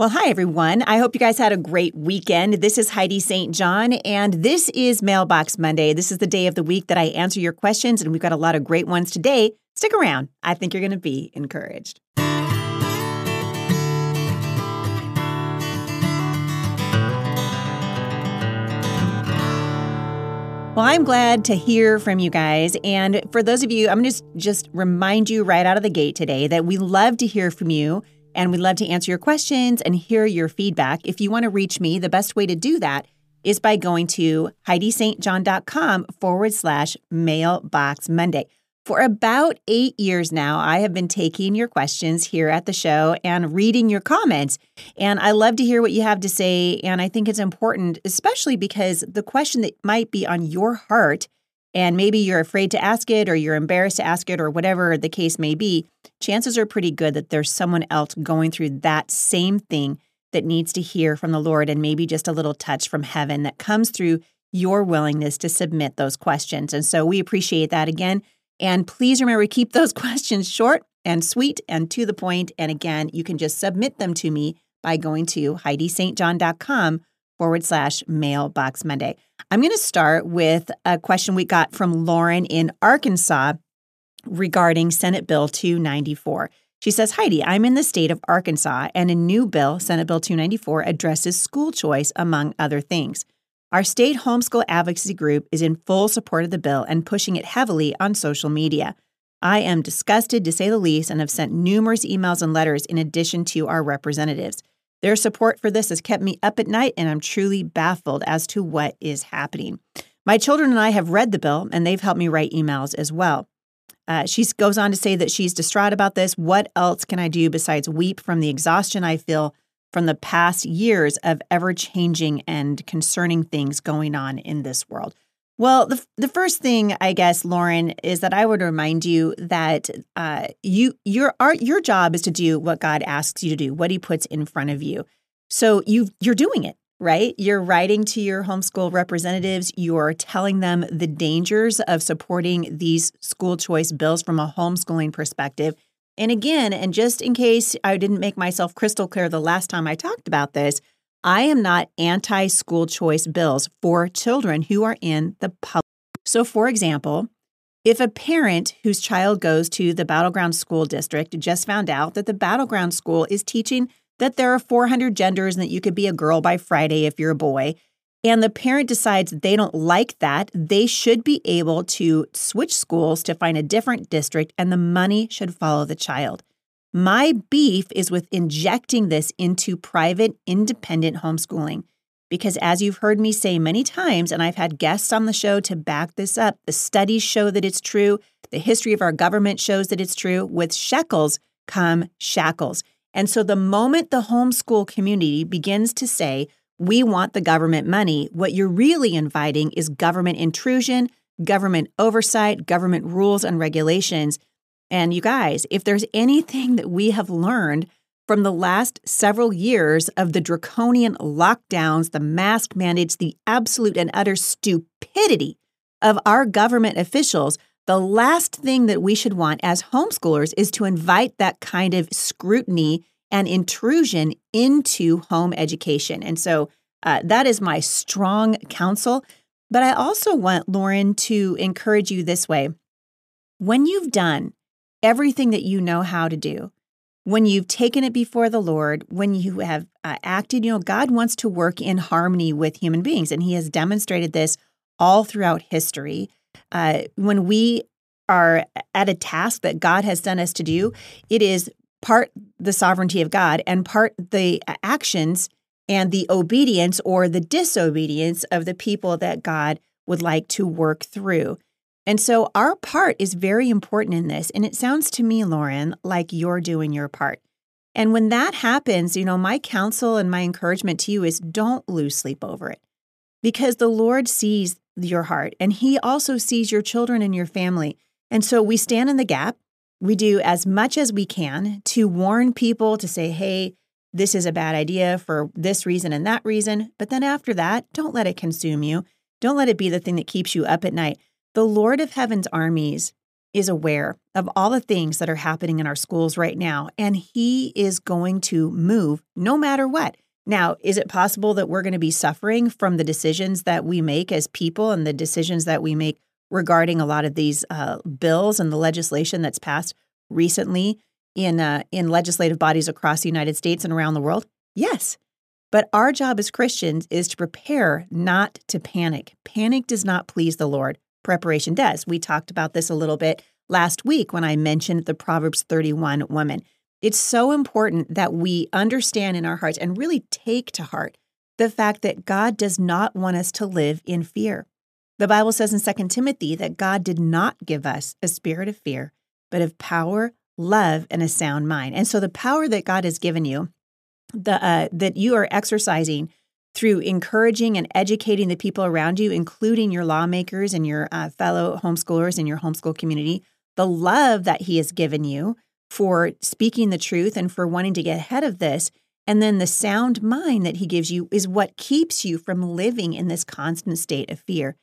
Well, hi, everyone. I hope you guys had a great weekend. This is Heidi St. John, and this is Mailbox Monday. This is the day of the week that I answer your questions, and we've got a lot of great ones today. Stick around. I think you're going to be encouraged. Well, I'm glad to hear from you guys. And for those of you, I'm going to just remind you right out of the gate today that we love to hear from you and we'd love to answer your questions and hear your feedback. If you want to reach me, the best way to do that is by going to HeidiStJohn.com forward slash mailbox Monday. For about eight years now, I have been taking your questions here at the show and reading your comments. And I love to hear what you have to say. And I think it's important, especially because the question that might be on your heart and maybe you're afraid to ask it or you're embarrassed to ask it or whatever the case may be, chances are pretty good that there's someone else going through that same thing that needs to hear from the Lord and maybe just a little touch from heaven that comes through your willingness to submit those questions. And so we appreciate that again. And please remember to keep those questions short and sweet and to the point. And again, you can just submit them to me by going to HeidiStJohn.com forward slash mailbox Monday. I'm going to start with a question we got from Lauren in Arkansas regarding Senate Bill 294. She says, Heidi, I'm in the state of Arkansas, and a new bill, Senate Bill 294, addresses school choice, among other things. Our state homeschool advocacy group is in full support of the bill and pushing it heavily on social media. I am disgusted, to say the least, and have sent numerous emails and letters in addition to our representatives. Their support for this has kept me up at night, and I'm truly baffled as to what is happening. My children and I have read the bill, and they've helped me write emails as well. Uh, she goes on to say that she's distraught about this. What else can I do besides weep from the exhaustion I feel from the past years of ever changing and concerning things going on in this world? Well, the the first thing I guess, Lauren, is that I would remind you that uh, you your art your job is to do what God asks you to do, what He puts in front of you. So you you're doing it right. You're writing to your homeschool representatives. You're telling them the dangers of supporting these school choice bills from a homeschooling perspective. And again, and just in case I didn't make myself crystal clear the last time I talked about this, I am not anti school choice bills for children who are in the public. So, for example, if a parent whose child goes to the Battle Ground School District just found out that the Battle Ground School is teaching that there are 400 genders and that you could be a girl by Friday if you're a boy, and the parent decides they don't like that, they should be able to switch schools to find a different district and the money should follow the child. My beef is with injecting this into private, independent homeschooling. Because as you've heard me say many times, and I've had guests on the show to back this up, the studies show that it's true. The history of our government shows that it's true. With shekels come shackles. And so the moment the homeschool community begins to say, we want the government money, what you're really inviting is government intrusion, government oversight, government rules and regulations and you guys, if there's anything that we have learned from the last several years of the draconian lockdowns, the mask mandates, the absolute and utter stupidity of our government officials, the last thing that we should want as homeschoolers is to invite that kind of scrutiny and intrusion into home education. And so uh, that is my strong counsel. But I also want Lauren to encourage you this way. When you've done everything that you know how to do. When you've taken it before the Lord, when you have uh, acted, you know, God wants to work in harmony with human beings, and He has demonstrated this all throughout history. Uh, when we are at a task that God has sent us to do, it is part the sovereignty of God and part the actions and the obedience or the disobedience of the people that God would like to work through. And so our part is very important in this. And it sounds to me, Lauren, like you're doing your part. And when that happens, you know, my counsel and my encouragement to you is don't lose sleep over it because the Lord sees your heart and He also sees your children and your family. And so we stand in the gap. We do as much as we can to warn people to say, hey, this is a bad idea for this reason and that reason. But then after that, don't let it consume you. Don't let it be the thing that keeps you up at night. The Lord of Heaven's armies is aware of all the things that are happening in our schools right now, and He is going to move no matter what. Now, is it possible that we're going to be suffering from the decisions that we make as people and the decisions that we make regarding a lot of these uh, bills and the legislation that's passed recently in uh, in legislative bodies across the United States and around the world? Yes. But our job as Christians is to prepare, not to panic. Panic does not please the Lord. Preparation does. We talked about this a little bit last week when I mentioned the Proverbs 31 woman. It's so important that we understand in our hearts and really take to heart the fact that God does not want us to live in fear. The Bible says in 2 Timothy that God did not give us a spirit of fear, but of power, love, and a sound mind. And so the power that God has given you, the uh, that you are exercising through encouraging and educating the people around you, including your lawmakers and your uh, fellow homeschoolers in your homeschool community, the love that He has given you for speaking the truth and for wanting to get ahead of this. And then the sound mind that He gives you is what keeps you from living in this constant state of fear.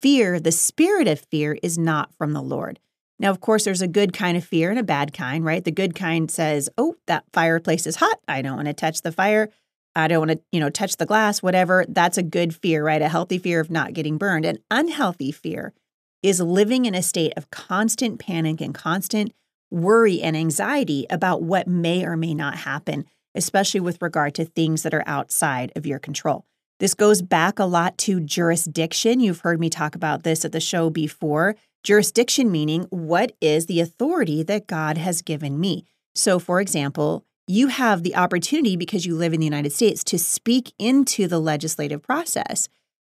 Fear, the spirit of fear, is not from the Lord. Now, of course, there's a good kind of fear and a bad kind, right? The good kind says, oh, that fireplace is hot. I don't want to touch the fire. I don't want to, you know, touch the glass, whatever. That's a good fear, right? A healthy fear of not getting burned. An unhealthy fear is living in a state of constant panic and constant worry and anxiety about what may or may not happen, especially with regard to things that are outside of your control. This goes back a lot to jurisdiction. You've heard me talk about this at the show before. Jurisdiction meaning what is the authority that God has given me? So, for example, you have the opportunity because you live in the United States to speak into the legislative process.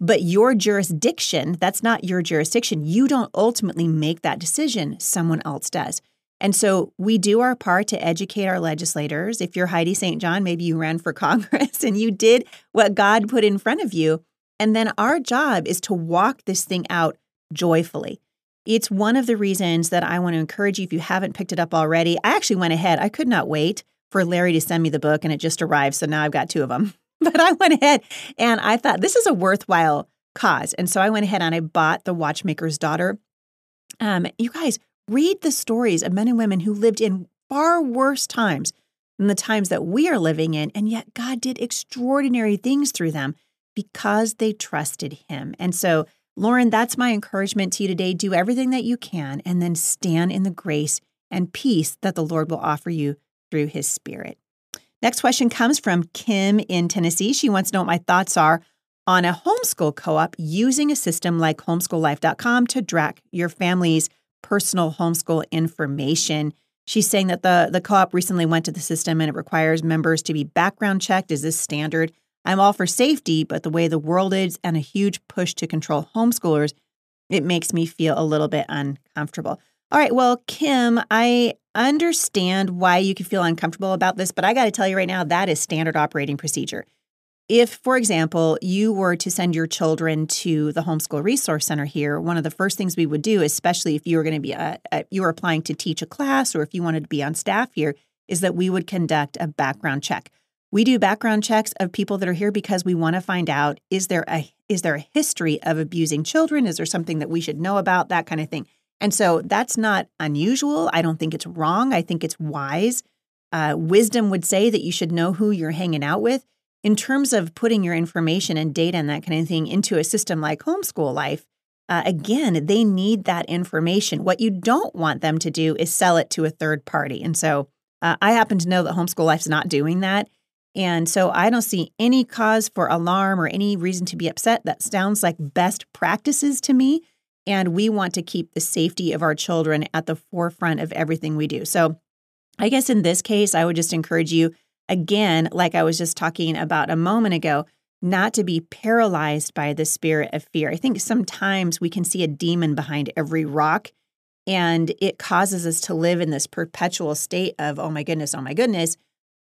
But your jurisdiction, that's not your jurisdiction. You don't ultimately make that decision, someone else does. And so we do our part to educate our legislators. If you're Heidi St. John, maybe you ran for Congress and you did what God put in front of you. And then our job is to walk this thing out joyfully. It's one of the reasons that I want to encourage you if you haven't picked it up already. I actually went ahead, I could not wait for Larry to send me the book, and it just arrived. So now I've got two of them. But I went ahead and I thought this is a worthwhile cause. And so I went ahead and I bought The Watchmaker's Daughter. Um, you guys, read the stories of men and women who lived in far worse times than the times that we are living in. And yet God did extraordinary things through them because they trusted Him. And so, Lauren, that's my encouragement to you today. Do everything that you can and then stand in the grace and peace that the Lord will offer you through his spirit. Next question comes from Kim in Tennessee. She wants to know what my thoughts are on a homeschool co op using a system like homeschoollife.com to track your family's personal homeschool information. She's saying that the, the co op recently went to the system and it requires members to be background checked. Is this standard? I'm all for safety, but the way the world is and a huge push to control homeschoolers, it makes me feel a little bit uncomfortable. All right, well, Kim, I understand why you could feel uncomfortable about this, but I got to tell you right now, that is standard operating procedure. If, for example, you were to send your children to the Homeschool Resource Center here, one of the first things we would do, especially if you were going to be a, a, you were applying to teach a class or if you wanted to be on staff here, is that we would conduct a background check. We do background checks of people that are here because we want to find out is there a is there a history of abusing children? Is there something that we should know about? That kind of thing. And so that's not unusual. I don't think it's wrong. I think it's wise. Uh, wisdom would say that you should know who you're hanging out with. In terms of putting your information and data and that kind of thing into a system like homeschool life, uh, again, they need that information. What you don't want them to do is sell it to a third party. And so uh, I happen to know that homeschool life's not doing that. And so I don't see any cause for alarm or any reason to be upset. That sounds like best practices to me. And we want to keep the safety of our children at the forefront of everything we do. So, I guess in this case, I would just encourage you, again, like I was just talking about a moment ago, not to be paralyzed by the spirit of fear. I think sometimes we can see a demon behind every rock, and it causes us to live in this perpetual state of, oh my goodness, oh my goodness,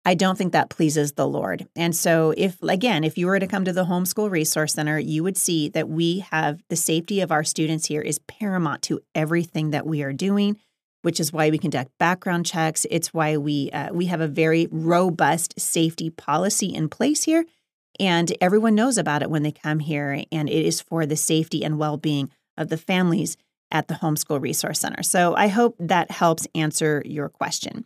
I don't think that pleases the Lord. And so, if again, if you were to come to the Homeschool Resource Center, you would see that we have the safety of our students here is paramount to everything that we are doing, which is why we conduct background checks. It's why we uh, we have a very robust safety policy in place here, and everyone knows about it when they come here. And it is for the safety and well being of the families at the Homeschool Resource Center. So I hope that helps answer your question.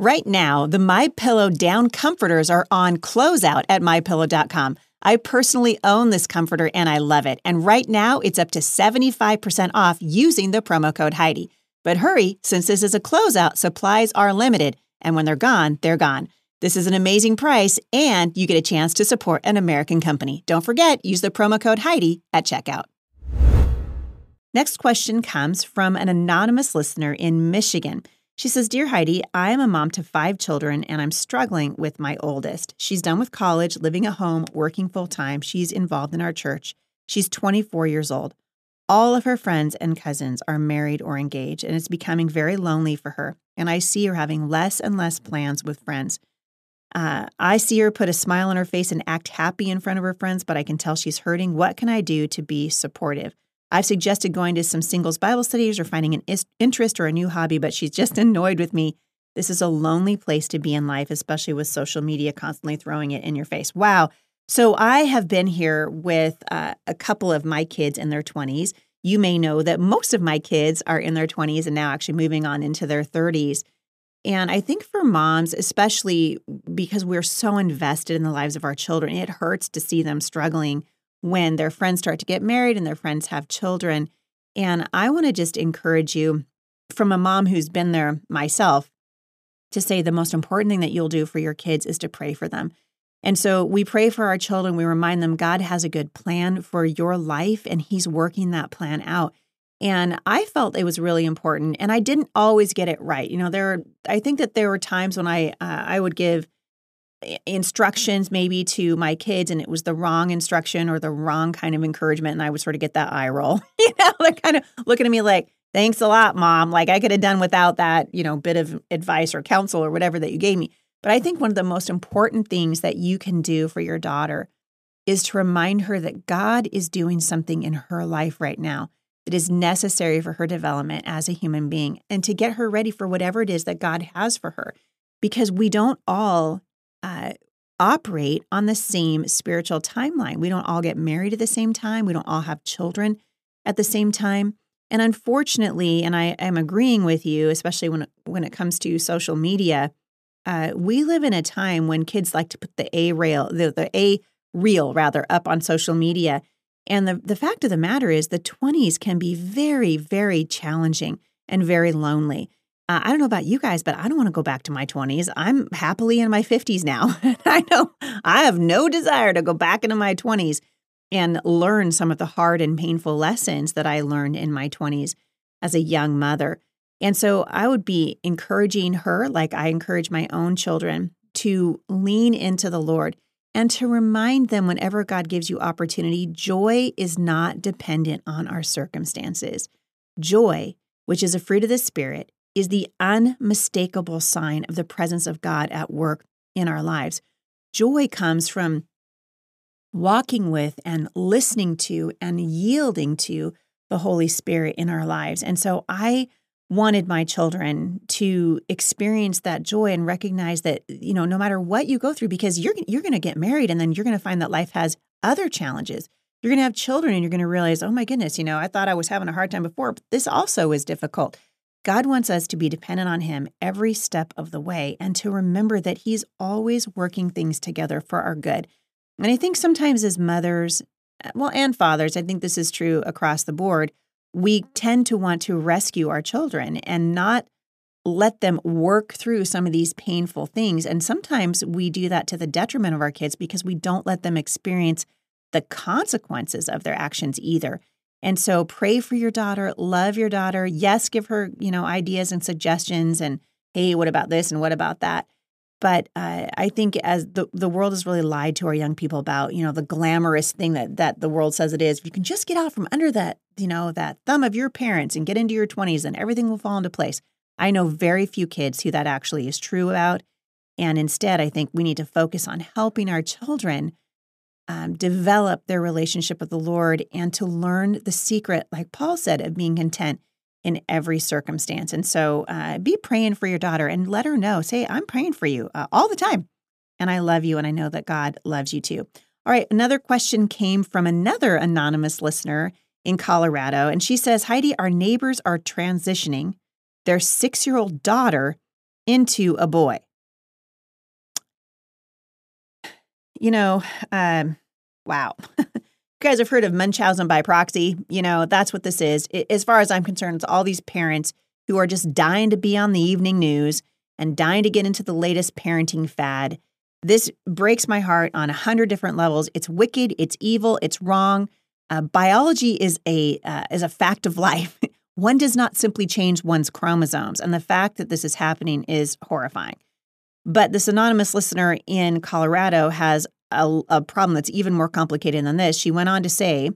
Right now, the My Pillow down comforters are on closeout at mypillow.com. I personally own this comforter and I love it. And right now, it's up to 75% off using the promo code Heidi. But hurry, since this is a closeout, supplies are limited, and when they're gone, they're gone. This is an amazing price, and you get a chance to support an American company. Don't forget, use the promo code Heidi at checkout. Next question comes from an anonymous listener in Michigan. She says, Dear Heidi, I am a mom to five children and I'm struggling with my oldest. She's done with college, living at home, working full time. She's involved in our church. She's 24 years old. All of her friends and cousins are married or engaged, and it's becoming very lonely for her. And I see her having less and less plans with friends. Uh, I see her put a smile on her face and act happy in front of her friends, but I can tell she's hurting. What can I do to be supportive? I've suggested going to some singles Bible studies or finding an interest or a new hobby, but she's just annoyed with me. This is a lonely place to be in life, especially with social media constantly throwing it in your face. Wow. So I have been here with uh, a couple of my kids in their 20s. You may know that most of my kids are in their 20s and now actually moving on into their 30s. And I think for moms, especially because we're so invested in the lives of our children, it hurts to see them struggling when their friends start to get married and their friends have children. And I want to just encourage you, from a mom who's been there myself, to say the most important thing that you'll do for your kids is to pray for them. And so we pray for our children. We remind them God has a good plan for your life and He's working that plan out. And I felt it was really important. And I didn't always get it right. You know, there, I think that there were times when I, uh, I would give instructions maybe to my kids and it was the wrong instruction or the wrong kind of encouragement and I would sort of get that eye roll. you know, they're kind of looking at me like, thanks a lot, mom. Like I could have done without that, you know, bit of advice or counsel or whatever that you gave me. But I think one of the most important things that you can do for your daughter is to remind her that God is doing something in her life right now that is necessary for her development as a human being and to get her ready for whatever it is that God has for her. Because we don't all uh, operate on the same spiritual timeline. We don't all get married at the same time. We don't all have children at the same time. And unfortunately, and I am agreeing with you, especially when when it comes to social media, uh, we live in a time when kids like to put the A rail, the, the A reel rather, up on social media. And the, the fact of the matter is, the 20s can be very, very challenging and very lonely. Uh, I don't know about you guys, but I don't want to go back to my 20s. I'm happily in my 50s now. I know I have no desire to go back into my 20s and learn some of the hard and painful lessons that I learned in my 20s as a young mother. And so I would be encouraging her, like I encourage my own children, to lean into the Lord and to remind them whenever God gives you opportunity, joy is not dependent on our circumstances. Joy, which is a fruit of the Spirit, is the unmistakable sign of the presence of God at work in our lives. Joy comes from walking with and listening to and yielding to the Holy Spirit in our lives. And so I wanted my children to experience that joy and recognize that you know no matter what you go through because you're you're going to get married and then you're going to find that life has other challenges. You're going to have children and you're going to realize, "Oh my goodness, you know, I thought I was having a hard time before, but this also is difficult." God wants us to be dependent on Him every step of the way and to remember that He's always working things together for our good. And I think sometimes as mothers, eh, well, and fathers, I think this is true across the board, we tend to want to rescue our children and not let them work through some of these painful things. And sometimes we do that to the detriment of our kids because we don't let them experience the consequences of their actions either. And so pray for your daughter, love your daughter. Yes, give her, you know, ideas and suggestions and hey, what about this and what about that? but uh, I think as the the world has really lied to our young people about you know the glamorous thing that that the world says it is. If you can just get out from under that you know that thumb of your parents and get into your twenties, then everything will fall into place. I know very few kids who that actually is true about, and instead, I think we need to focus on helping our children um, develop their relationship with the Lord and to learn the secret, like Paul said, of being content in every circumstance. And so uh, be praying for your daughter and let her know. Say, I'm praying for you uh, all the time. And I love you, and I know that God loves you too. All right, another question came from another anonymous listener in Colorado. And she says, Heidi, our neighbors are transitioning their six year old daughter into a boy. You know, um, wow. you guys have heard of Munchausen by proxy. You know, that's what this is. As far as I'm concerned, it's all these parents who are just dying to be on the evening news and dying to get into the latest parenting fad. This breaks my heart on a hundred different levels. It's wicked, it's evil, it's wrong. Uh, biology is a uh, is a fact of life. One does not simply change one's chromosomes, and the fact that this is happening is horrifying. But this anonymous listener in Colorado has a, a problem that's even more complicated than this. She went on to say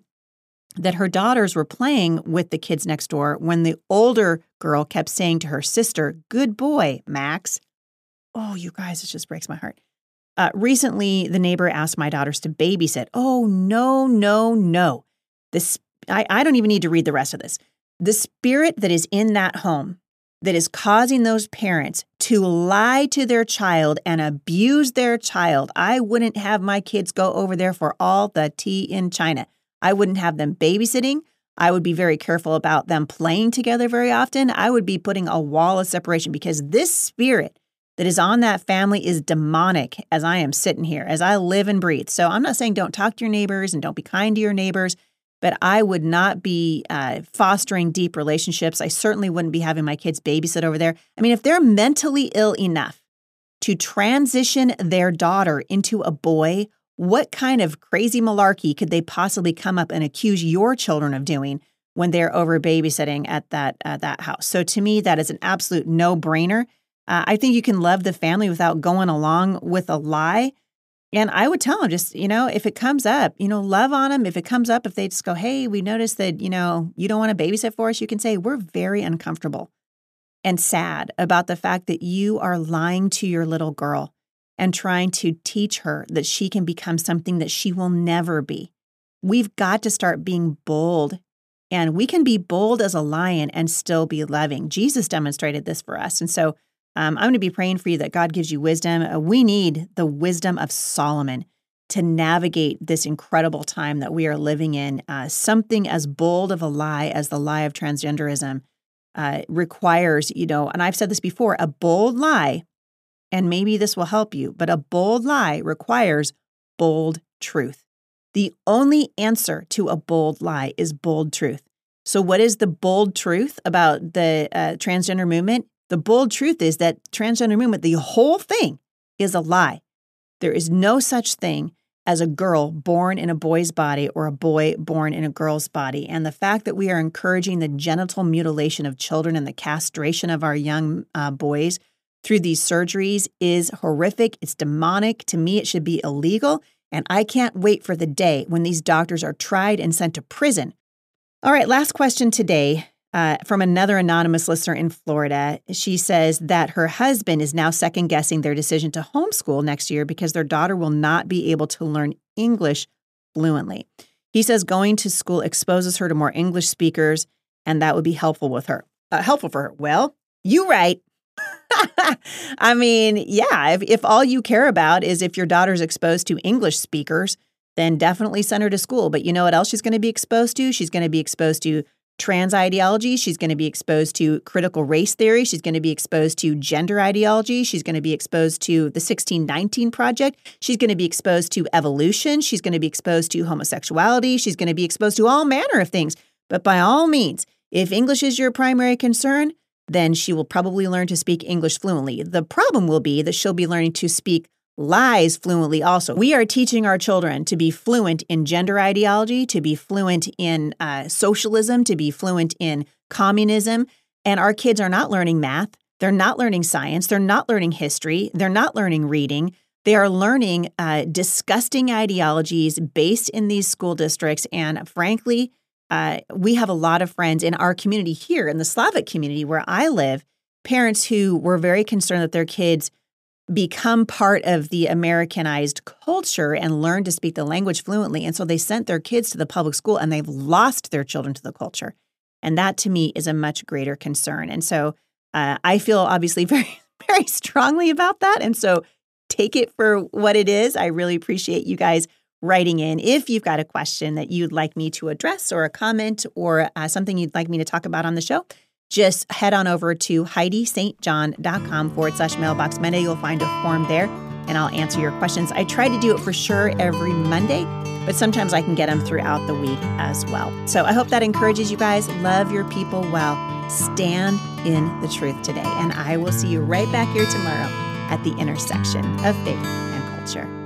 that her daughters were playing with the kids next door when the older girl kept saying to her sister, Good boy, Max. Oh, you guys, it just breaks my heart. Uh, recently, the neighbor asked my daughters to babysit. Oh, no, no, no. This, I, I don't even need to read the rest of this. The spirit that is in that home that is causing those parents to lie to their child and abuse their child. I wouldn't have my kids go over there for all the tea in China. I wouldn't have them babysitting. I would be very careful about them playing together very often. I would be putting a wall of separation because this spirit that is on that family is demonic as I am sitting here, as I live and breathe. So I'm not saying don't talk to your neighbors and don't be kind to your neighbors but I would not be uh, fostering deep relationships. I certainly wouldn't be having my kids babysit over there. I mean, if they're mentally ill enough to transition their daughter into a boy, what kind of crazy malarkey could they possibly come up and accuse your children of doing when they're over babysitting at that uh, that house? So to me, that is an absolute no brainer. Uh, I think you can love the family without going along with a lie. And I would tell them just, you know, if it comes up, you know, love on them. If it comes up, if they just go, hey, we noticed that, you know, you don't want to babysit for us, you can say, we're very uncomfortable and sad about the fact that you are lying to your little girl and trying to teach her that she can become something that she will never be. We've got to start being bold. And we can be bold as a lion and still be loving. Jesus demonstrated this for us. And so um, I'm going to be praying for you that God gives you wisdom. Uh, we need the wisdom of Solomon to navigate this incredible time that we are living in. Uh, something as bold of a lie as the lie of transgenderism uh, requires, you know, and I've said this before a bold lie, and maybe this will help you, but a bold lie requires bold truth. The only answer to a bold lie is bold truth. So, what is the bold truth about the uh, transgender movement? The bold truth is that transgender movement, the whole thing, is a lie. There is no such thing as a girl born in a boy's body or a boy born in a girl's body. And the fact that we are encouraging the genital mutilation of children and the castration of our young uh, boys through these surgeries is horrific. It's demonic. To me, it should be illegal. And I can't wait for the day when these doctors are tried and sent to prison. All right, last question today uh, from another anonymous listener in Florida. She says that her husband is now second guessing their decision to homeschool next year because their daughter will not be able to learn English fluently. He says going to school exposes her to more English speakers, and that would be helpful with her. Uh, helpful for her. Well, you right. I mean, yeah, if, if all you care about is if your daughter's exposed to English speakers, then definitely send her to school. But you know what else she's going to be exposed to? She's going to be exposed to trans ideology. She's going to be exposed to critical race theory. She's going to be exposed to gender ideology. She's going to be exposed to the 1619 Project. She's going to be exposed to evolution. She's going to be exposed to homosexuality. She's going to be exposed to all manner of things. But by all means, if English is your primary concern, then she will probably learn to speak English fluently. The problem will be that she'll be learning to speak lies fluently also. We are teaching our children to be fluent in gender ideology, to be fluent in uh, socialism, to be fluent in communism. And our kids are not learning math. They're not learning science. They're not learning history. They're not learning reading. They are learning uh, disgusting ideologies based in these school districts. And frankly, uh, we have a lot of friends in our community here, in the Slavic community where I live, parents who were very concerned that their kids become part of the Americanized culture and learn to speak the language fluently. And so they sent their kids to the public school and they've lost their children to the culture. And that to me is a much greater concern. And so uh, I feel obviously very, very strongly about that. And so take it for what it is. I really appreciate you guys writing in. If you've got a question that you'd like me to address or a comment or uh, something you'd like me to talk about on the show, just head on over to HeidiStJohn.com forward slash mailbox Monday. You'll find a form there and I'll answer your questions. I try to do it for sure every Monday, but sometimes I can get them throughout the week as well. So I hope that encourages you guys. Love your people well. Stand in the truth today. And I will see you right back here tomorrow at the intersection of faith and culture.